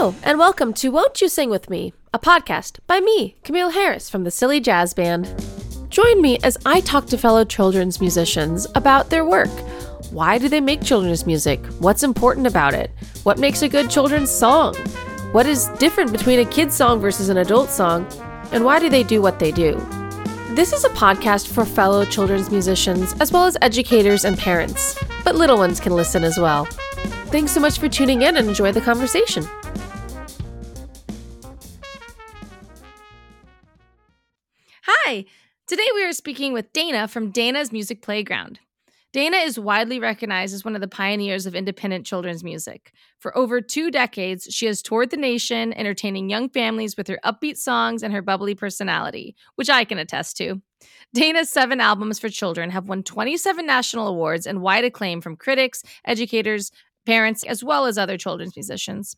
Hello, and welcome to Won't You Sing With Me, a podcast by me, Camille Harris from the Silly Jazz Band. Join me as I talk to fellow children's musicians about their work. Why do they make children's music? What's important about it? What makes a good children's song? What is different between a kid's song versus an adult song? And why do they do what they do? This is a podcast for fellow children's musicians, as well as educators and parents, but little ones can listen as well. Thanks so much for tuning in and enjoy the conversation. Hi! Today we are speaking with Dana from Dana's Music Playground. Dana is widely recognized as one of the pioneers of independent children's music. For over two decades, she has toured the nation, entertaining young families with her upbeat songs and her bubbly personality, which I can attest to. Dana's seven albums for children have won 27 national awards and wide acclaim from critics, educators, parents, as well as other children's musicians.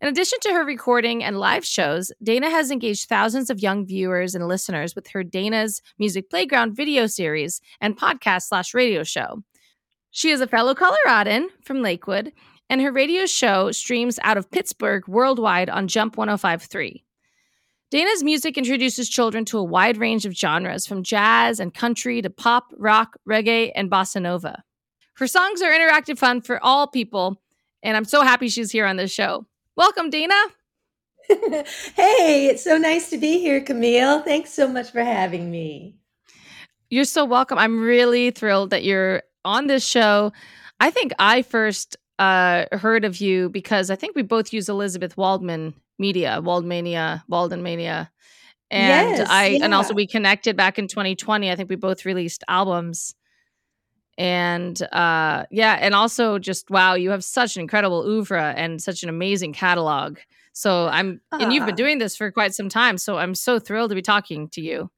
In addition to her recording and live shows, Dana has engaged thousands of young viewers and listeners with her Dana's Music Playground video series and podcast slash radio show. She is a fellow Coloradan from Lakewood, and her radio show streams out of Pittsburgh worldwide on Jump 1053. Dana's music introduces children to a wide range of genres, from jazz and country to pop, rock, reggae, and bossa nova. Her songs are interactive fun for all people, and I'm so happy she's here on this show. Welcome, Dana. hey, it's so nice to be here, Camille. Thanks so much for having me. You're so welcome. I'm really thrilled that you're on this show. I think I first uh, heard of you because I think we both use Elizabeth Waldman Media, Waldmania, Waldenmania. And Yes, I and also we connected back in 2020. I think we both released albums. And uh yeah, and also just wow, you have such an incredible oeuvre and such an amazing catalog. So I'm and you've been Ah, doing this for quite some time, so I'm so thrilled to be talking to you.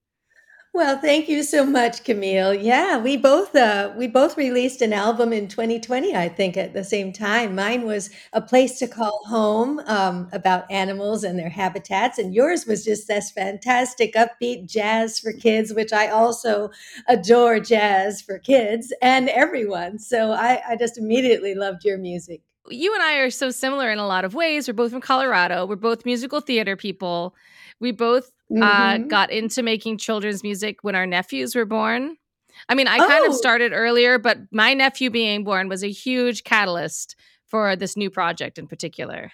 Well, thank you so much, Camille. Yeah, we both uh, we both released an album in 2020, I think, at the same time. Mine was A Place to Call Home, um, about animals and their habitats, and yours was just this fantastic upbeat jazz for kids, which I also adore jazz for kids and everyone. So I, I just immediately loved your music. You and I are so similar in a lot of ways. We're both from Colorado. We're both musical theater people. We both uh hmm got into making children's music when our nephews were born. I mean, I kind of Oh, started earlier, but my nephew being born was a huge catalyst for this new project in particular.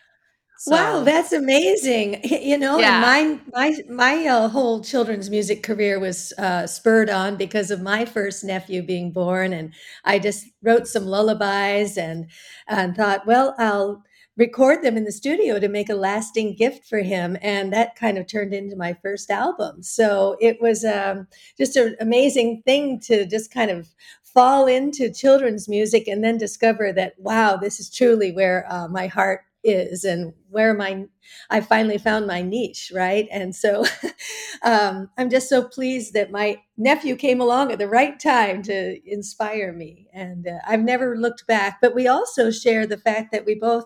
Wow, that's amazing. You know, yeah. mine my my, uh, whole children's music career was, uh, spurred on because of my first nephew being born, and I just wrote some lullabies and and thought, "Well, I'll record them in the studio to make a lasting gift for him," and that kind of turned into my first album. So, it was, um, just an amazing thing to just kind of fall into children's music and then discover that, wow, this is truly where, uh, my heart is and where my I finally found my niche, right? And so um, I'm just so pleased that my nephew came along at the right time to inspire me. And uh, I've never looked back. But we also share the fact that we both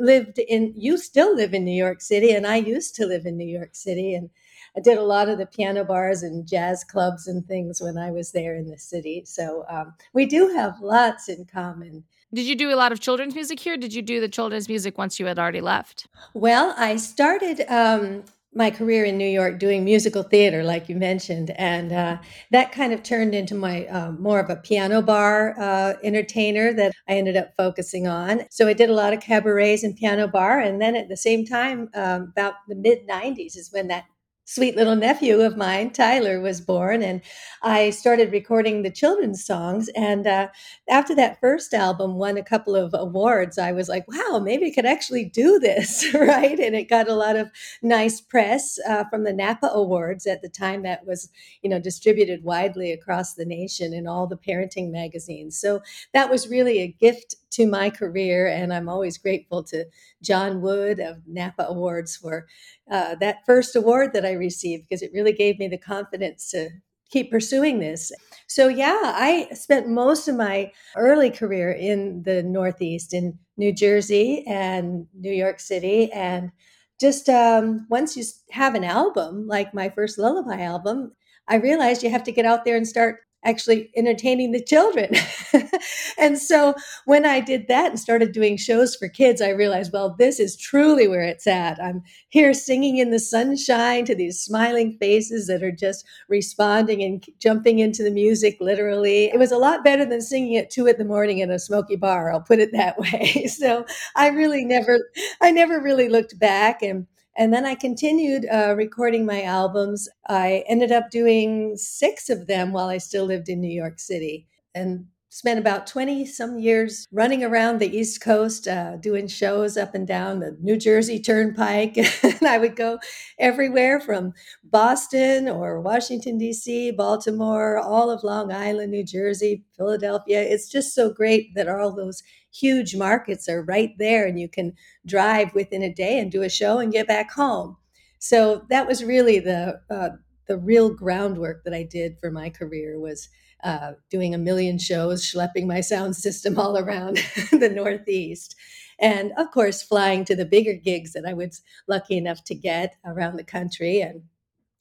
lived in, you still live in New York City, and I used to live in New York City. And I did a lot of the piano bars and jazz clubs and things when I was there in the city. So um, we do have lots in common. Did you do a lot of children's music here? Did you do the children's music once you had already left? Well, I started um, my career in New York doing musical theater, like you mentioned, and uh, that kind of turned into my uh, more of a piano bar uh, entertainer that I ended up focusing on. So I did a lot of cabarets and piano bar, and then at the same time, um, about the mid '90s is when that sweet little nephew of mine, Tyler, was born, and I started recording the children's songs. And uh, after that first album won a couple of awards, I was like, wow, maybe I could actually do this, right? And it got a lot of nice press uh, from the NAPPA Awards at the time that was, you know, distributed widely across the nation in all the parenting magazines. So that was really a gift to my career. And I'm always grateful to John Wood of NAPPA Awards for uh, that first award that I received because it really gave me the confidence to keep pursuing this. So, yeah, I spent most of my early career in the Northeast, in New Jersey and New York City. And just um, once you have an album, like my first lullaby album, I realized you have to get out there and start actually entertaining the children. and so when I did that and started doing shows for kids, I realized, well, this is truly where it's at. I'm here singing in the sunshine to these smiling faces that are just responding and jumping into the music literally. It was a lot better than singing at two in the morning in a smoky bar, I'll put it that way. so I really never, I never really looked back. And and then I continued uh, recording my albums. I ended up doing six of them while I still lived in New York City. And spent about 20 some years running around the East Coast, uh, doing shows up and down the New Jersey Turnpike. and I would go everywhere from Boston or Washington, D.C., Baltimore, all of Long Island, New Jersey, Philadelphia. It's just so great that all those huge markets are right there and you can drive within a day and do a show and get back home. So that was really the, uh, the real groundwork that I did for my career was uh, doing a million shows, schlepping my sound system all around the Northeast. And of course, flying to the bigger gigs that I was lucky enough to get around the country. And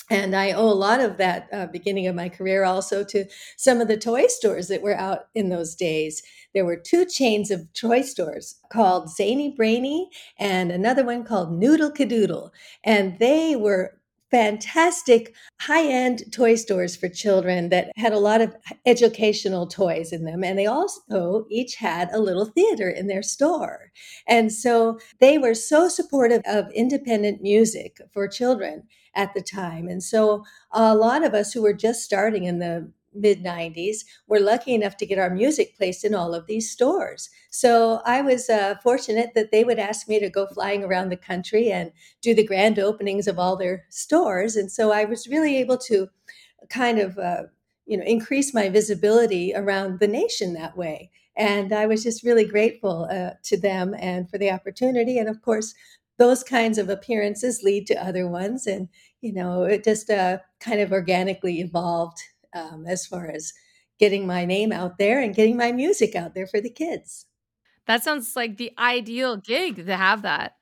and I owe a lot of that uh, beginning of my career also to some of the toy stores that were out in those days. There were two chains of toy stores called Zany Brainy and another one called Noodle Kidoodle. And they were fantastic high end toy stores for children that had a lot of educational toys in them. And they also each had a little theater in their store. And so they were so supportive of independent music for children at the time. And so a lot of us who were just starting in the mid 90s were lucky enough to get our music placed in all of these stores. So I was uh, fortunate that they would ask me to go flying around the country and do the grand openings of all their stores. And so I was really able to kind of, uh, you know, increase my visibility around the nation that way. And I was just really grateful uh, to them and for the opportunity. And of course, those kinds of appearances lead to other ones. And, you know, it just uh, kind of organically evolved um, as far as getting my name out there and getting my music out there for the kids. That sounds like the ideal gig to have that.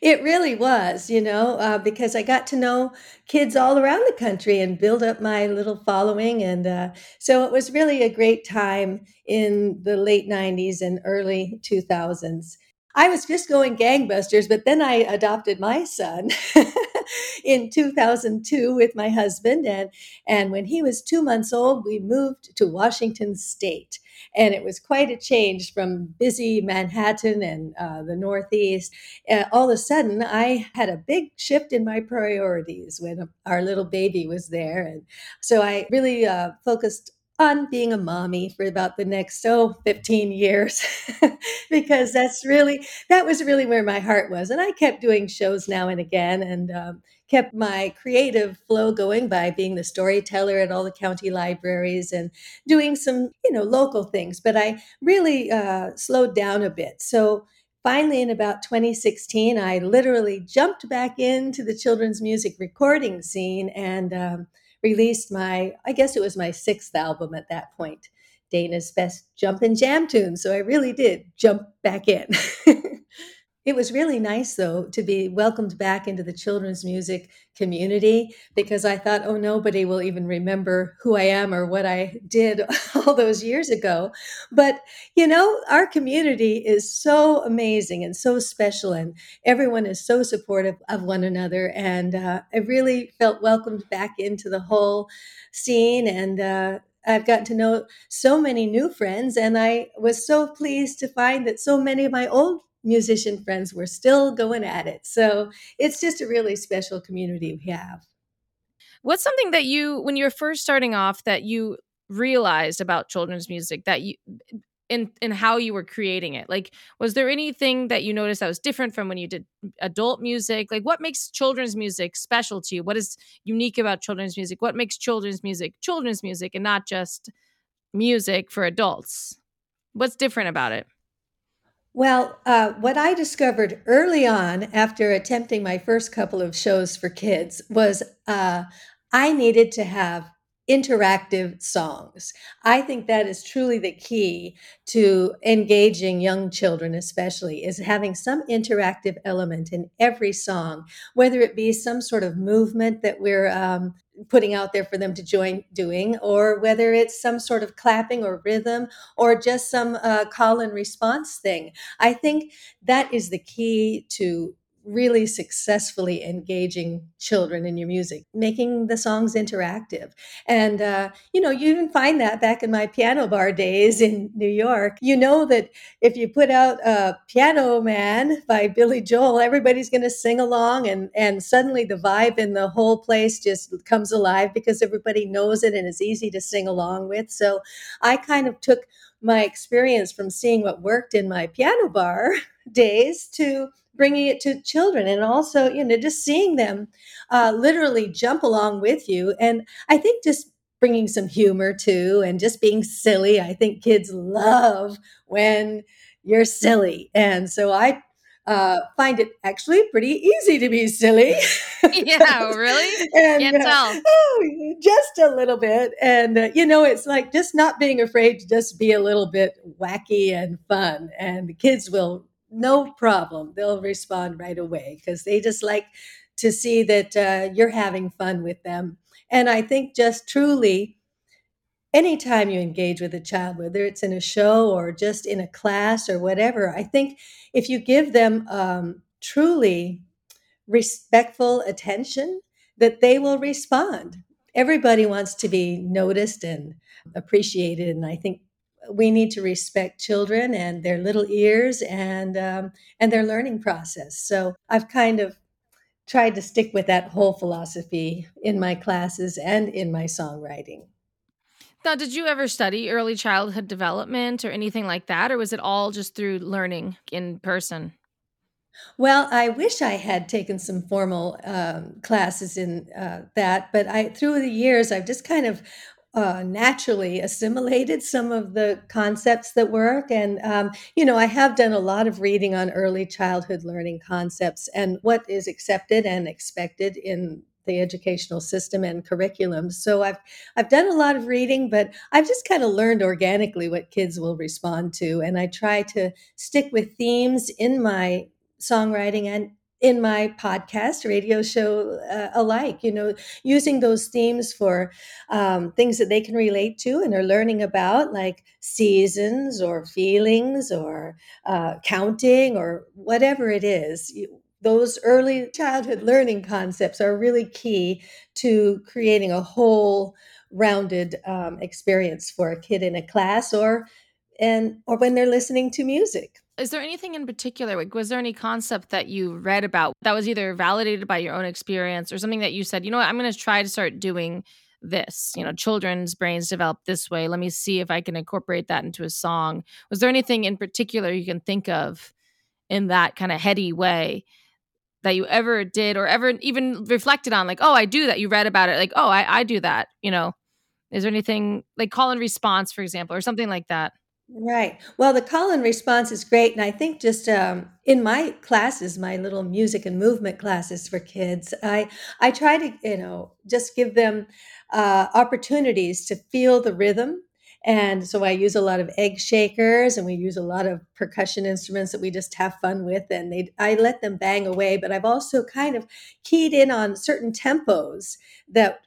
It really was, you know, uh, because I got to know kids all around the country and build up my little following. And uh, so it was really a great time in the late 90s and early 2000s. I was just going gangbusters, but then I adopted my son in 2002 with my husband. And, and when he was two months old, we moved to Washington State. And it was quite a change from busy Manhattan and uh, the Northeast. Uh, all of a sudden, I had a big shift in my priorities when our little baby was there. And so I really uh, focused on being a mommy for about the next oh 15 years. Because that's really that was really where my heart was and i kept doing shows now and again and um, kept my creative flow going by being the storyteller at all the county libraries and doing some you know local things but i really uh, slowed down a bit. So finally in about 2016 i literally jumped back into the children's music recording scene and um, released my, I guess it was my sixth album at that point, Dana's Best Jump and Jam Tune. So I really did jump back in. It was really nice, though, to be welcomed back into the children's music community because I thought, oh, nobody will even remember who I am or what I did all those years ago. But, you know, our community is so amazing and so special, and everyone is so supportive of one another. And uh, I really felt welcomed back into the whole scene. And, uh, I've gotten to know so many new friends, and I was so pleased to find that so many of my old musician friends were still going at it. So it's just a really special community we have. What's something that you, when you were first starting off, that you realized about children's music that you, in in how you were creating it? Like, was there anything that you noticed that was different from when you did adult music? Like, what makes children's music special to you? What is unique about children's music? What makes children's music children's music and not just music for adults? What's different about it? Well, uh, what I discovered early on after attempting my first couple of shows for kids was uh, I needed to have interactive songs. I think that is truly the key to engaging young children, especially, is having some interactive element in every song, whether it be some sort of movement that we're um, putting out there for them to join doing, or whether it's some sort of clapping or rhythm or just some uh, call and response thing. I think that is the key to really successfully engaging children in your music, making the songs interactive. And, uh, you know, you even find that back in my piano bar days in New York. You know that if you put out a Piano Man by Billy Joel, everybody's going to sing along, and, and suddenly the vibe in the whole place just comes alive because everybody knows it and it's easy to sing along with. So I kind of took my experience from seeing what worked in my piano bar days to bringing it to children and also you know just seeing them uh, literally jump along with you and i think just bringing some humor too and just being silly i think kids love when you're silly and so i uh, find it actually pretty easy to be silly. yeah, really? and, Can't uh, tell. oh, just a little bit. And, uh, you know, it's like just not being afraid to just be a little bit wacky and fun. And the kids will no problem. They'll respond right away because they just like to see that uh, you're having fun with them. And I think just truly, anytime you engage with a child, whether it's in a show or just in a class or whatever, I think if you give them um, truly respectful attention, that they will respond. Everybody wants to be noticed and appreciated. And I think we need to respect children and their little ears and um, and their learning process. So I've kind of tried to stick with that whole philosophy in my classes and in my songwriting. Now, did you ever study early childhood development or anything like that, or was it all just through learning in person? Well, I wish I had taken some formal um, classes in uh, that, but I through the years I've just kind of uh, naturally assimilated some of the concepts that work. And, um, you know, I have done a lot of reading on early childhood learning concepts and what is accepted and expected in the educational system and curriculum. So I've I've done a lot of reading, but I've just kind of learned organically what kids will respond to, and I try to stick with themes in my songwriting and in my podcast radio show uh, alike you know using those themes for um, things that they can relate to and are learning about like seasons or feelings or uh, counting or whatever it is. Those early childhood learning concepts are really key to creating a whole rounded um, experience for a kid in a class or and or when they're listening to music is there anything in particular like was there any concept that you read about that was either validated by your own experience or something that you said you know what? I'm going to try to start doing this. You know children's brains develop this way. Let me see if i can incorporate that into a song. Was there anything in particular you can think of in that kind of heady way that you ever did or ever even reflected on like oh i do that. You read about it like oh i, I do that you know? Is there anything like call and response for example or something like that Right. Well, the call and response is great. And I think just um, in my classes, my little music and movement classes for kids, I, I try to, you know, just give them uh, opportunities to feel the rhythm. And so I use a lot of egg shakers and we use a lot of percussion instruments that we just have fun with. And they, I let them bang away, but I've also kind of keyed in on certain tempos that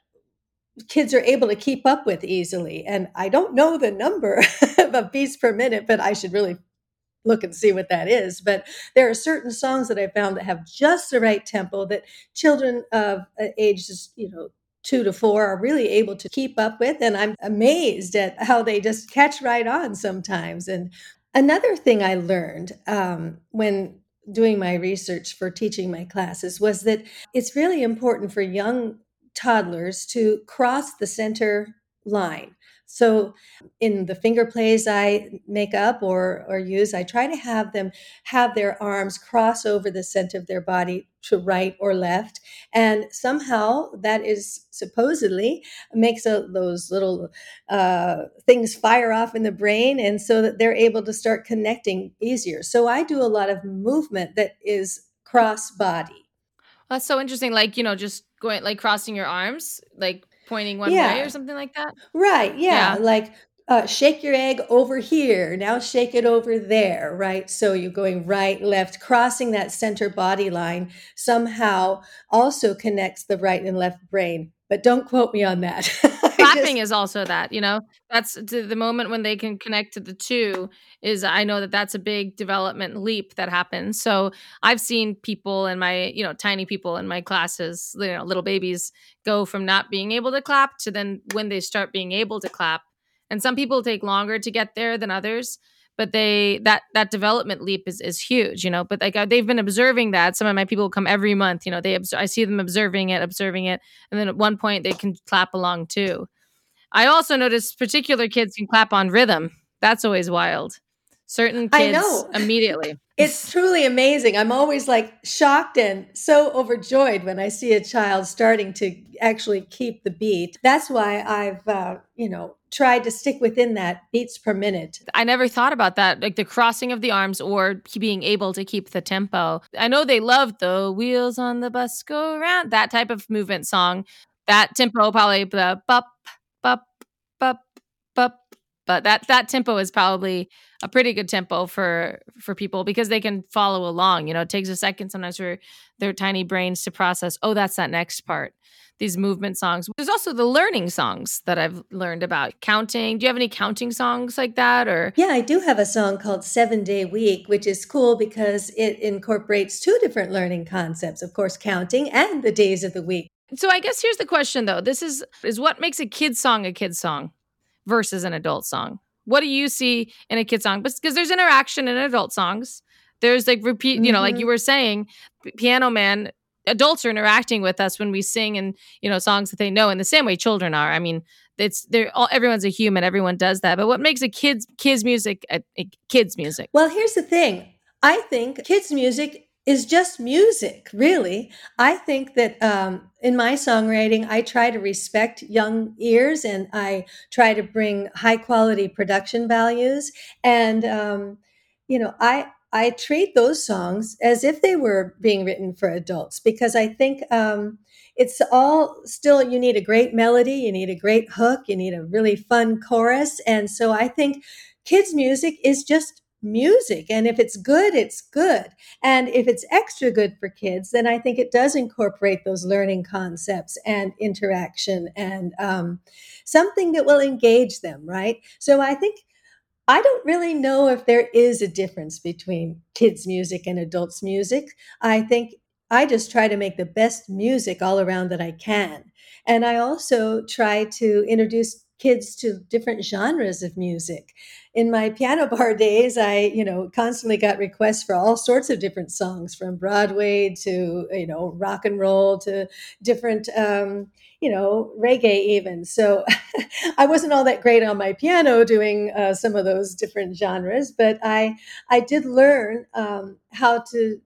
kids are able to keep up with easily. And I don't know the number of beats per minute, but I should really look and see what that is. But there are certain songs that I found that have just the right tempo that children of uh, ages, you know, two to four are really able to keep up with. And I'm amazed at how they just catch right on sometimes. And another thing I learned um, when doing my research for teaching my classes was that it's really important for young toddlers to cross the center line. So in the finger plays I make up or or use, I try to have them have their arms cross over the center of their body to right or left, and somehow that is supposedly makes a, those little uh, things fire off in the brain, and so that they're able to start connecting easier. So I do a lot of movement that is cross body. That's so interesting. Like, you know, just going like crossing your arms, like pointing one way or something like that? Right. Yeah. Yeah. Like, uh, shake your egg over here. Now shake it over there. Right. So you're going right, left, crossing that center body line somehow also connects the right and left brain but don't quote me on that. Clapping just, is also that, you know, that's the moment when they can connect to the two is I know that that's a big development leap that happens. So I've seen people in my, you know, tiny people in my classes, you know, little babies go from not being able to clap to then when they start being able to clap. And some people take longer to get there than others but they that that development leap is is huge you know but like uh, they've been observing that. Some of my people come every month you know they obs- i see them observing it observing it and then at one point they can clap along too. I also notice particular kids can clap on rhythm. That's always wild. Certain kids immediately it's truly amazing. I'm always like shocked and so overjoyed when I see a child starting to actually keep the beat. That's why I've, uh, you know, tried to stick within that beats per minute. I never thought about that, like the crossing of the arms or being able to keep the tempo. I know they love the wheels on the bus go around, that type of movement song. That tempo probably the bup, but that that tempo is probably a pretty good tempo for for people because they can follow along you know it takes a second sometimes for their tiny brains to process oh that's that next part these movement songs. There's also the learning songs that i've learned about counting. Do you have any counting songs like that or? Yeah i do have a song called seven day week which is cool because it incorporates two different learning concepts of course counting and the days of the week. So i guess here's the question though. This is is what makes a kid song a kid song versus an adult song? What do you see in a kid song? Because there's interaction in adult songs. There's like repeat, you know, like you mm-hmm. were saying, Piano Man, adults are interacting with us when we sing and, you know, songs that they know in the same way children are. I mean, it's they're all everyone's a human, everyone does that. But what makes a kids kids music a, a kids music? Well, here's the thing. I think kids music is just music, really. I think that um, in my songwriting, I try to respect young ears and I try to bring high quality production values. And, um, you know, I, I treat those songs as if they were being written for adults because I think um, it's all still, you need a great melody, you need a great hook, you need a really fun chorus. And so I think kids' music is just music. And if it's good, it's good. And if it's extra good for kids, then I think it does incorporate those learning concepts and interaction and um, something that will engage them, right? So I think. I don't really know if there is a difference between kids' music and adults' music. I think I just try to make the best music all around that I can. And I also try to introduce kids to different genres of music in my piano bar days, I, you know, constantly got requests for all sorts of different songs from Broadway to, you know, rock and roll to different, um, you know, reggae even. So I wasn't all that great on my piano doing uh, some of those different genres, but I, I did learn um, how to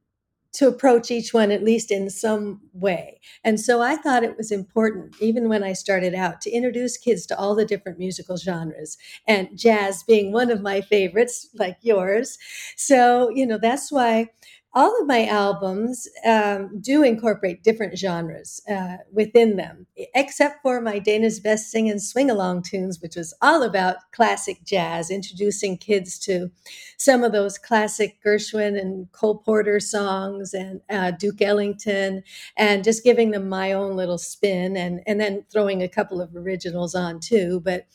to approach each one at least in some way. And so I thought it was important, even when I started out, to introduce kids to all the different musical genres, and jazz being one of my favorites, like yours. So, you know, that's why all of my albums um, do incorporate different genres uh, within them, except for my Dana's Best Sing and Swing Along tunes, which was all about classic jazz, introducing kids to some of those classic Gershwin and Cole Porter songs and uh, Duke Ellington, and just giving them my own little spin and, and then throwing a couple of originals on too. But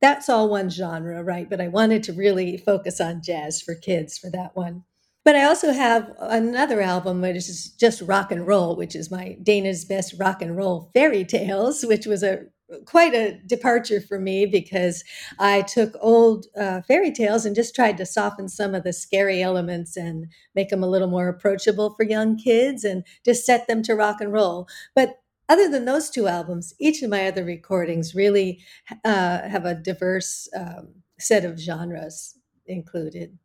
that's all one genre, right? But I wanted to really focus on jazz for kids for that one. But I also have another album which is just rock and roll, which is my Dana's Best Rock and Roll Fairy Tales, which was a quite a departure for me because I took old uh, fairy tales and just tried to soften some of the scary elements and make them a little more approachable for young kids and just set them to rock and roll. But other than those two albums, each of my other recordings really uh, have a diverse um, set of genres included.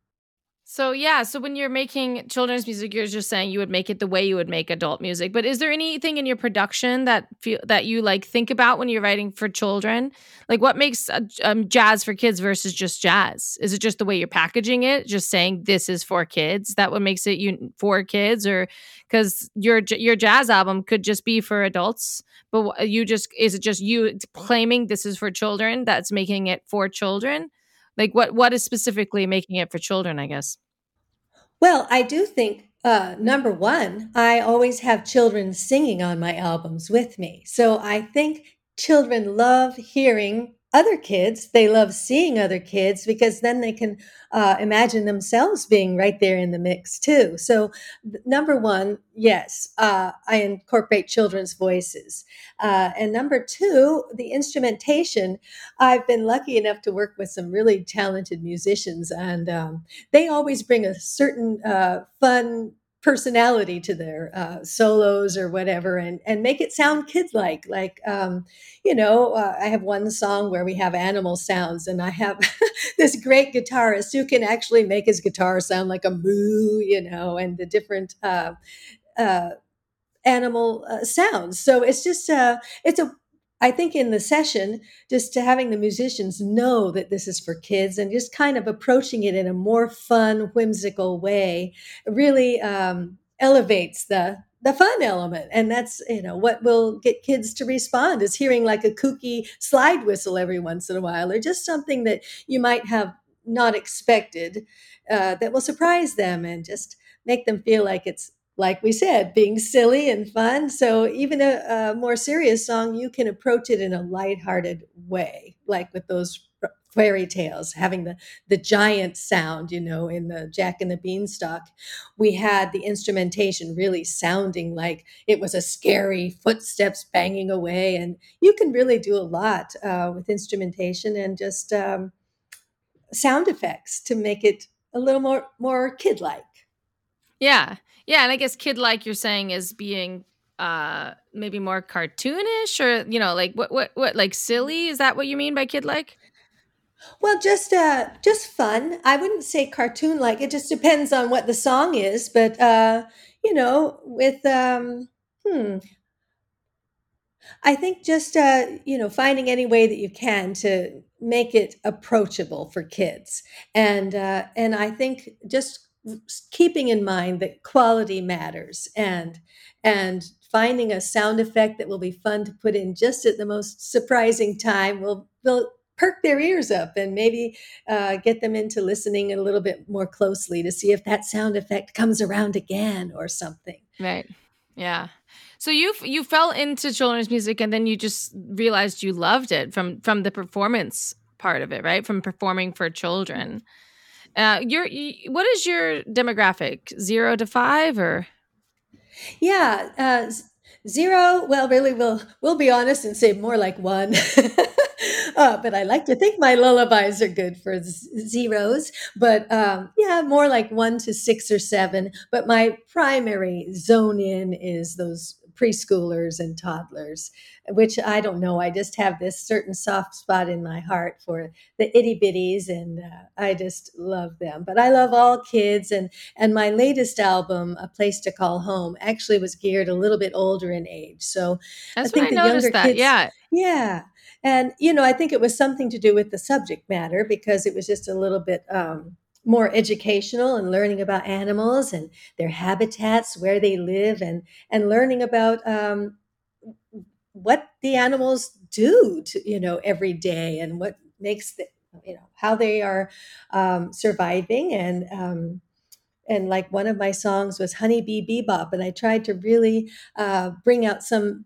So yeah, so when you're making children's music, you're just saying you would make it the way you would make adult music. But is there anything in your production that feel that you like think about when you're writing for children? Like what makes um, jazz for kids versus just jazz? Is it just the way you're packaging it, just saying this is for kids? That what makes it you for kids, or because your your jazz album could just be for adults, but you just is it just you claiming this is for children that's making it for children? Like what what is specifically making it for children, I guess? Well, I do think uh, number one, I always have children singing on my albums with me. So I think children love hearing other kids. They love seeing other kids because then they can uh, imagine themselves being right there in the mix too. So, number one, yes, uh, I incorporate children's voices. Uh, and number two, the instrumentation. I've been lucky enough to work with some really talented musicians, and um, they always bring a certain uh, fun personality to their uh, solos or whatever and and make it sound kid like like um, you know uh, i have one song where we have animal sounds and i have this great guitarist who can actually make his guitar sound like a moo you know and the different uh, uh animal uh, sounds. So it's just uh it's a I think in the session, just to having the musicians know that this is for kids and just kind of approaching it in a more fun, whimsical way really um, elevates the the fun element. And that's you know what will get kids to respond is hearing like a kooky slide whistle every once in a while or just something that you might have not expected uh, that will surprise them and just make them feel like it's like we said, being silly and fun. So even a, a, more serious song, you can approach it in a lighthearted way, like with those fairy tales, having the the giant sound, you know, in the Jack and the Beanstalk. We had the instrumentation really sounding like it was a scary footsteps banging away, and you can really do a lot uh, with instrumentation and just um, sound effects to make it a little more more kid like. Yeah. Yeah, and I guess kid like you're saying is being uh maybe more cartoonish or you know like what what what like silly? Is that what you mean by kid like? Well just uh just fun. I wouldn't say cartoon like. It just depends on what the song is but uh you know with um hmm. I think just uh, you know finding any way that you can to make it approachable for kids, and uh, and I think just keeping in mind that quality matters and and finding a sound effect that will be fun to put in just at the most surprising time will will perk their ears up and maybe uh, get them into listening a little bit more closely to see if that sound effect comes around again or something. Right. Yeah. So you you fell into children's music and then you just realized you loved it from from the performance part of it right? From performing for children uh, your what is your demographic? Zero to five, or yeah, uh, zero. Well, really, we'll we'll be honest and say more like one. uh, but I like to think my lullabies are good for z- zeros. But um, yeah, more like one to six or seven. But my primary zone in is those preschoolers and toddlers, which I don't know. I just have this certain soft spot in my heart for the itty bitties, and uh, I just love them. But I love all kids, and and my latest album, A Place to Call Home, actually was geared a little bit older in age. So That's I think I the younger that. kids, yeah, yeah. And you know, I think it was something to do with the subject matter because it was just a little bit um, more educational and learning about animals and their habitats, where they live, and and learning about um, what the animals do to you know every day and what makes the you know how they are um, surviving. And um, and like one of my songs was honeybee bebop and i tried to really uh, bring out some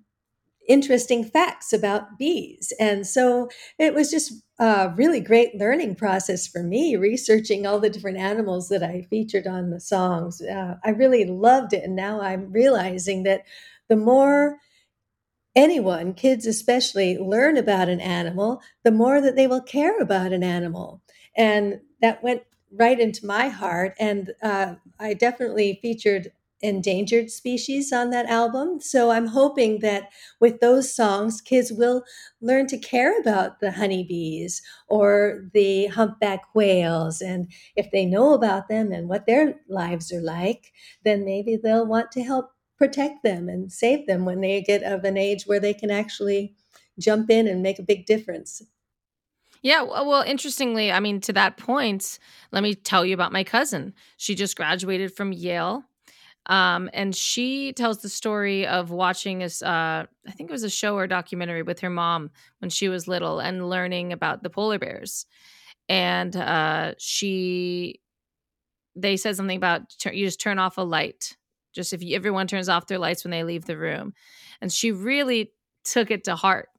interesting facts about bees. And so it was just a really great learning process for me, researching all the different animals that I featured on the songs. Uh, I really loved it. And now I'm realizing that the more anyone, kids especially, learn about an animal, the more that they will care about an animal. And that went right into my heart. And uh, I definitely featured endangered species on that album. So I'm hoping that with those songs, kids will learn to care about the honeybees or the humpback whales. And if they know about them and what their lives are like, then maybe they'll want to help protect them and save them when they get of an age where they can actually jump in and make a big difference. Yeah, well, interestingly, I mean, to that point, let me tell you about my cousin. She just graduated from Yale um, and she tells the story of watching this, uh, I think it was a show or documentary with her mom when she was little and learning about the polar bears. And uh, she they said something about you just turn off a light. Just if you, everyone turns off their lights when they leave the room. And she really took it to heart.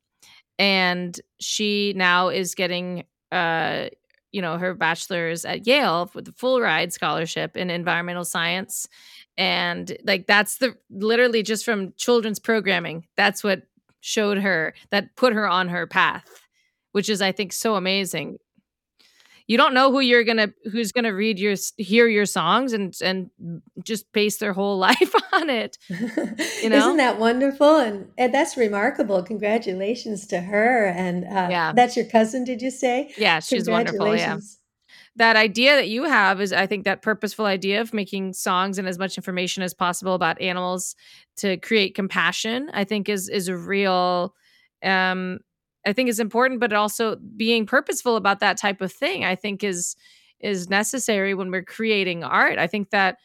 And she now is getting uh you know her bachelor's at Yale with a full ride scholarship in environmental science and like that's the literally just from children's programming that's what showed her that put her on her path which is i think so amazing you don't know who you're gonna who's gonna read your hear your songs and and just base their whole life on it you know? Isn't that wonderful? And, and that's remarkable. Congratulations to her. And uh, yeah. that's your cousin did you say? Yeah she's wonderful yeah. That idea that you have is i think that purposeful idea of making songs and as much information as possible about animals to create compassion i think is is a real um i think is important but also being purposeful about that type of thing i think is is necessary when we're creating art. I think that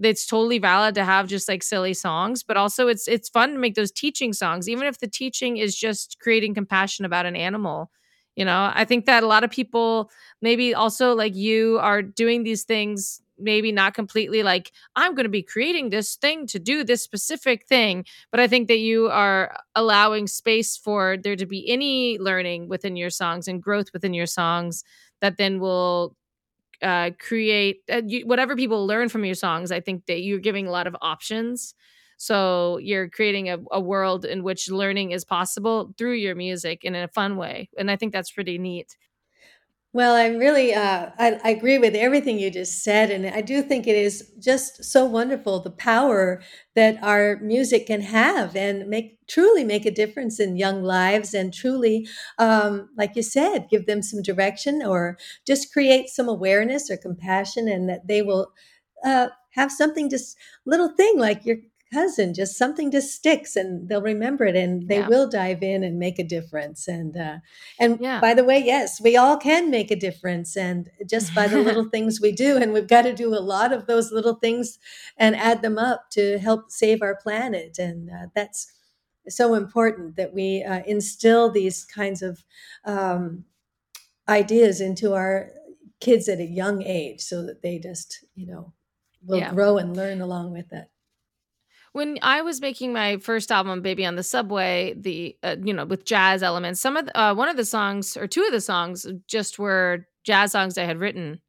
it's totally valid to have just like silly songs but also it's it's fun to make those teaching songs even if the teaching is just creating compassion about an animal you know? I think that a lot of people maybe also like you are doing these things maybe not completely like i'm going to be creating this thing to do this specific thing but i think that you are allowing space for there to be any learning within your songs and growth within your songs that then will uh, create uh, you, whatever people learn from your songs i think that you're giving a lot of options so you're creating a, a world in which learning is possible through your music in a fun way. And I think that's pretty neat. Well, I really uh, I, I agree with everything you just said, and I do think it is just so wonderful the power that our music can have and make truly make a difference in young lives, and truly, um, like you said, give them some direction or just create some awareness or compassion, and that they will uh, have something just little thing like your cousin just something just sticks and they'll remember it and they yeah. will dive in and make a difference and uh and yeah. by the way yes we all can make a difference and just by the little things we do and we've got to do a lot of those little things and add them up to help save our planet and uh, that's so important that we uh, instill these kinds of um, ideas into our kids at a young age so that they just you know will yeah. grow and learn along with it when I was making my first album, "Baby on the Subway," the uh, you know with jazz elements, some of the, uh, one of the songs or two of the songs just were jazz songs I had written.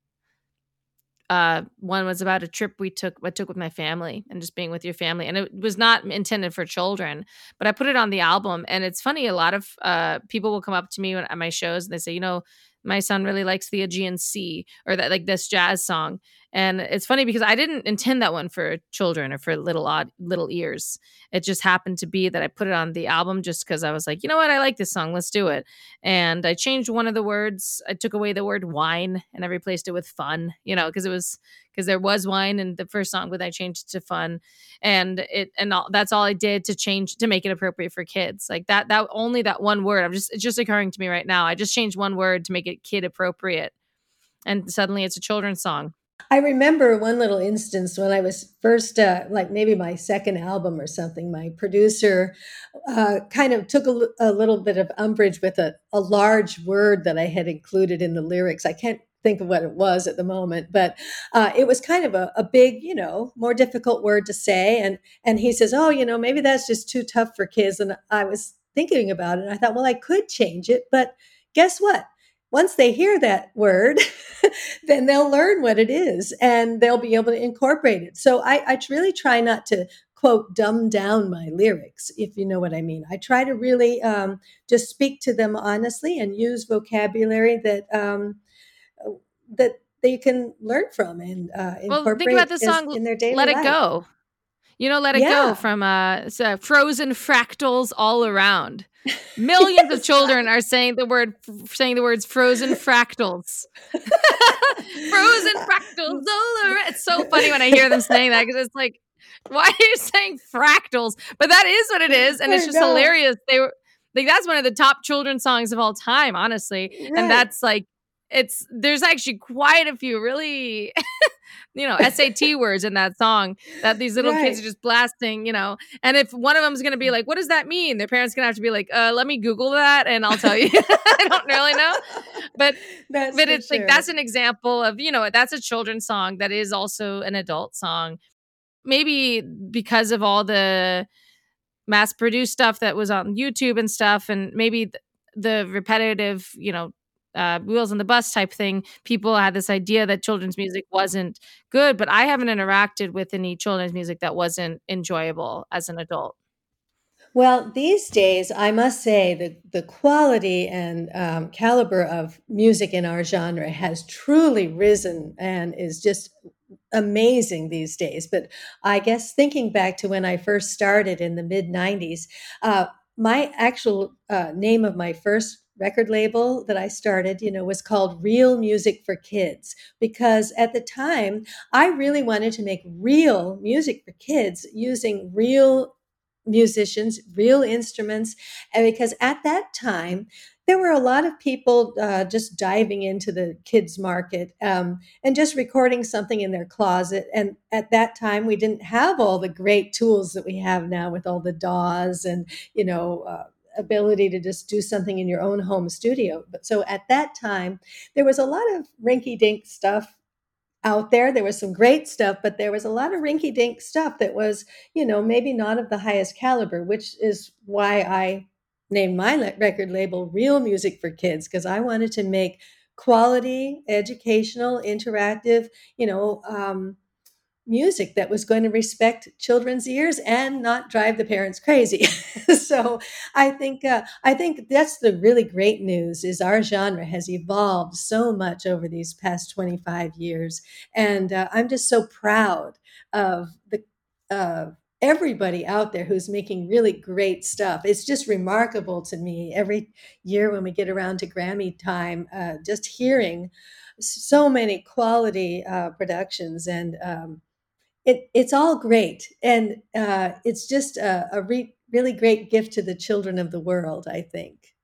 Uh, one was about a trip we took I took with my family and just being with your family, and it was not intended for children, but I put it on the album. And it's funny, a lot of uh, people will come up to me at my shows and they say, you know, my son really likes the Aegean Sea or that like this jazz song. And it's funny because I didn't intend that one for children or for little odd little ears. It just happened to be that I put it on the album just because I was like, you know what, I like this song, let's do it. And I changed one of the words. I took away the word wine and I replaced it with fun, you know, because it was because there was wine in the first song, but I changed it to fun. And it and all, that's all I did to change to make it appropriate for kids. Like that that only that one word. I'm just it's just occurring to me right now. I just changed one word to make it kid appropriate. And suddenly it's a children's song. I remember one little instance when I was first, uh, like maybe my second album or something. My producer uh, kind of took a, little bit of umbrage with a, a large word that I had included in the lyrics. I can't think of what it was at the moment, but uh, it was kind of a, a, big, you know, more difficult word to say. And and he says, "Oh, you know, maybe that's just too tough for kids." And I was thinking about it, and I thought, well, I could change it, but guess what? Once they hear that word, then they'll learn what it is and they'll be able to incorporate it. So I, I, really try not to quote dumb down my lyrics, if you know what I mean. I try to really um, just speak to them honestly and use vocabulary that um, that they can learn from and uh, incorporate well, think about the song in their daily Let life. It Go. You know, Let It yeah. Go from uh, frozen fractals all around. Millions yes. of children are saying the word, saying the words "frozen fractals." frozen fractals all around. It's so funny when I hear them saying that because it's like, why are you saying fractals? But that is what it is, and it's just hilarious. They were like, that's one of the top children's songs of all time, honestly, right. and that's like, it's there's actually quite a few really you know SAT words in that song that these little right. kids are just blasting, you know. And if one of them is going to be like, "What does that mean?" Their parents going to have to be like, uh, "Let me Google that, and I'll tell you." I don't really know, but that's but it's sure. like that's an example of you know that's a children's song that is also an adult song. Maybe because of all the mass produced stuff that was on YouTube and stuff, and maybe th- the repetitive, you know, uh, wheels on the bus type thing, people had this idea that children's music wasn't good, but I haven't interacted with any children's music that wasn't enjoyable as an adult. Well, these days, I must say the, the quality and um, caliber of music in our genre has truly risen and is just amazing these days. But I guess thinking back to when I first started in the mid 90s, uh, my actual uh, name of my first record label that I started, you know, was called Real Music for Kids because at the time I really wanted to make real music for kids using real musicians, real instruments. And because at that time, there were a lot of people uh, just diving into the kids market um, and just recording something in their closet. And at that time, we didn't have all the great tools that we have now with all the DAWs and, you know, uh, ability to just do something in your own home studio. But so at that time, there was a lot of rinky dink stuff out there. There was some great stuff, but there was a lot of rinky dink stuff that was, you know, maybe not of the highest caliber, which is why I named my record label Real Music for Kids, because I wanted to make quality, educational, interactive, you know, um, music that was going to respect children's ears and not drive the parents crazy. so I think uh, I think that's the really great news is our genre has evolved so much over these past 25 years, and uh, I'm just so proud of the. Uh, everybody out there who's making really great stuff. It's just remarkable to me every year when we get around to Grammy time, uh, just hearing so many quality uh, productions and um, it, it's all great. And uh, it's just a, a re- really great gift to the children of the world, I think.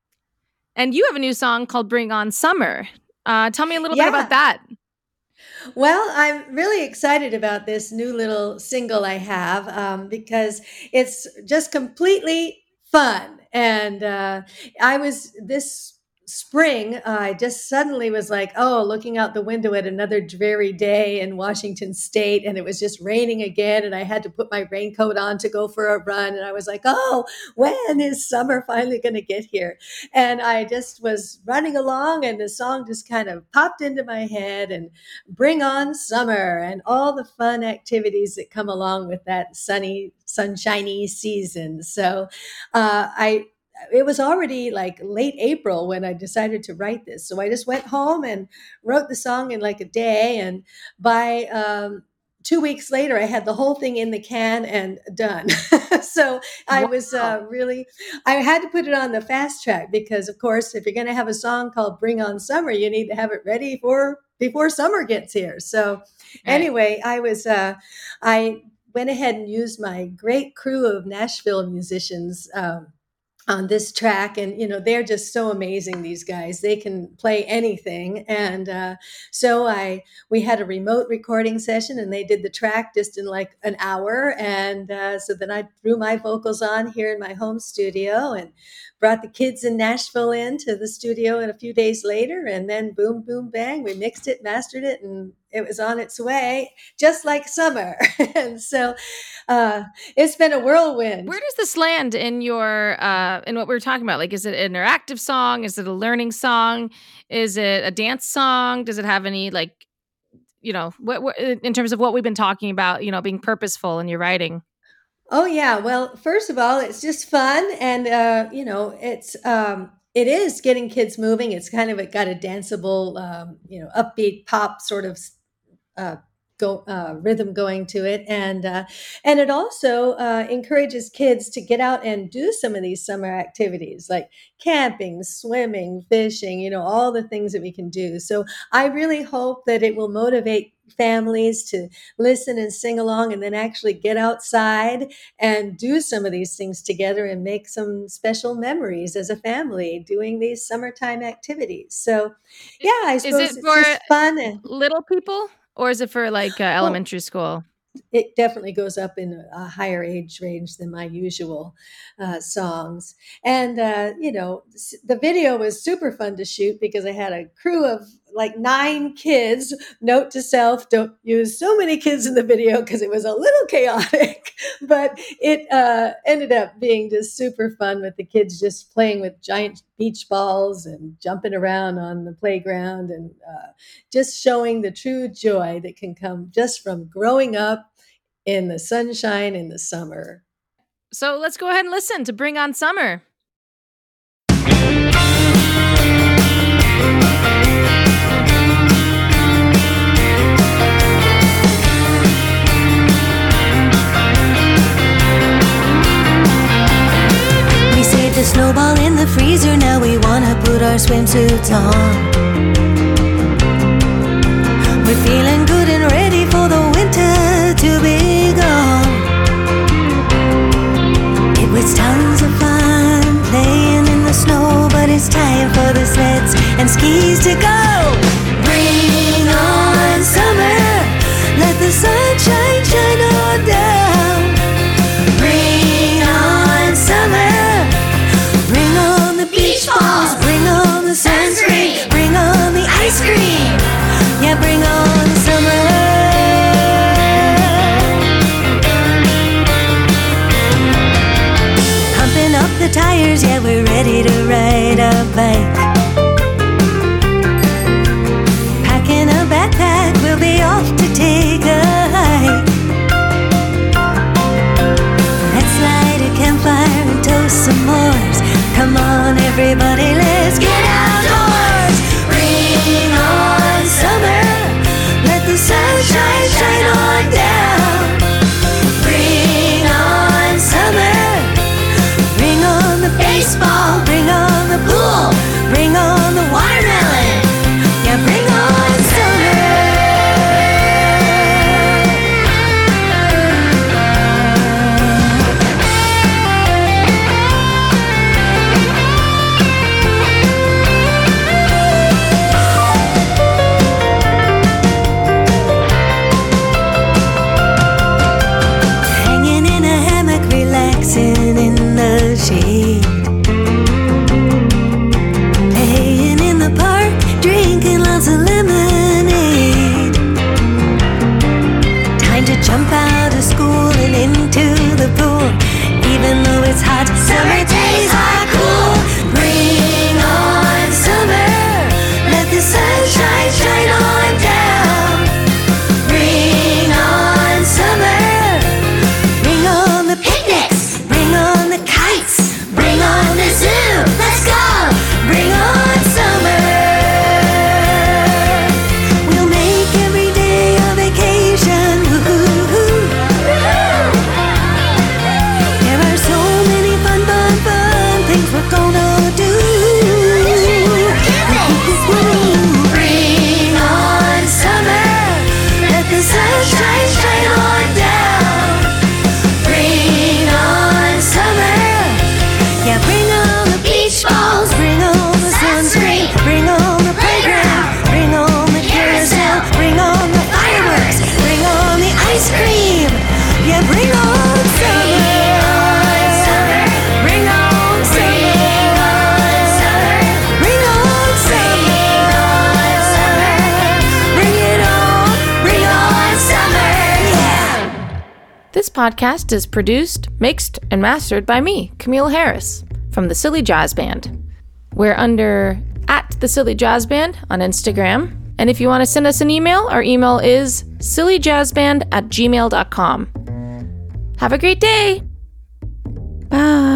And you have a new song called Bring On Summer. Uh, tell me a little yeah. bit about that. Well, I'm really excited about this new little single I have um, because it's just completely fun. And uh, I was this spring, I just suddenly was like, oh, looking out the window at another dreary day in Washington state, and it was just raining again. And I had to put my raincoat on to go for a run. And I was like, oh, when is summer finally going to get here? And I just was running along, and the song just kind of popped into my head and bring on summer and all the fun activities that come along with that sunny, sunshiny season. So uh, I, it was already like late April when I decided to write this. So I just went home and wrote the song in like a day. And by um, two weeks later, I had the whole thing in the can and done. so I wow. was uh, really, I had to put it on the fast track because, of course, if you're going to have a song called Bring On Summer, you need to have it ready for before summer gets here. So right. anyway, I was, uh, I went ahead and used my great crew of Nashville musicians. Um, on this track and you know they're just so amazing these guys. They can play anything and uh, so i we had a remote recording session and they did the track just in like an hour and uh, so then i threw my vocals on here in my home studio and brought the kids in nashville into the studio and a few days later and then boom boom bang we mixed it mastered it and it was on its way, just like summer. and so uh, it's been a whirlwind. Where does this land in your uh, in what we are talking about? Like, is it an interactive song? Is it a learning song? Is it a dance song? Does it have any like, you know, what, what in terms of what we've been talking about? You know, being purposeful in your writing. Oh yeah. Well, first of all, it's just fun, and uh, you know, it's um, it is getting kids moving. It's kind of it got a danceable, um, you know, upbeat pop sort of uh, go uh, rhythm going to it. And uh, and it also uh, encourages kids to get out and do some of these summer activities like camping swimming fishing you know all the things that we can do. So i really hope that it will motivate families to listen and sing along and then actually get outside and do some of these things together and make some special memories as a family doing these summertime activities. So yeah i suppose it's just fun and little people Or is it for like uh, elementary school? it definitely goes up in a higher age range than my usual uh, songs. And, uh, you know, the video was super fun to shoot because I had a crew of like nine kids. Note to self don't use so many kids in the video because it was a little chaotic, but it uh, ended up being just super fun with the kids just playing with giant beach balls and jumping around on the playground and uh, just showing the true joy that can come just from growing up in the sunshine in the summer. So let's go ahead and listen to Bring On Summer. Our swimsuits on. We're feeling good and ready for the winter to be gone. It was tons of fun playing in the snow, but it's time for the sleds and skis to go. Podcast is produced, mixed, and mastered by me, Camille Harris, from the Silly Jazz Band. We're under at the Silly Jazz Band on Instagram. And if you want to send us an email, our email is sillyjazzband at gmail.com. Have a great day. Bye.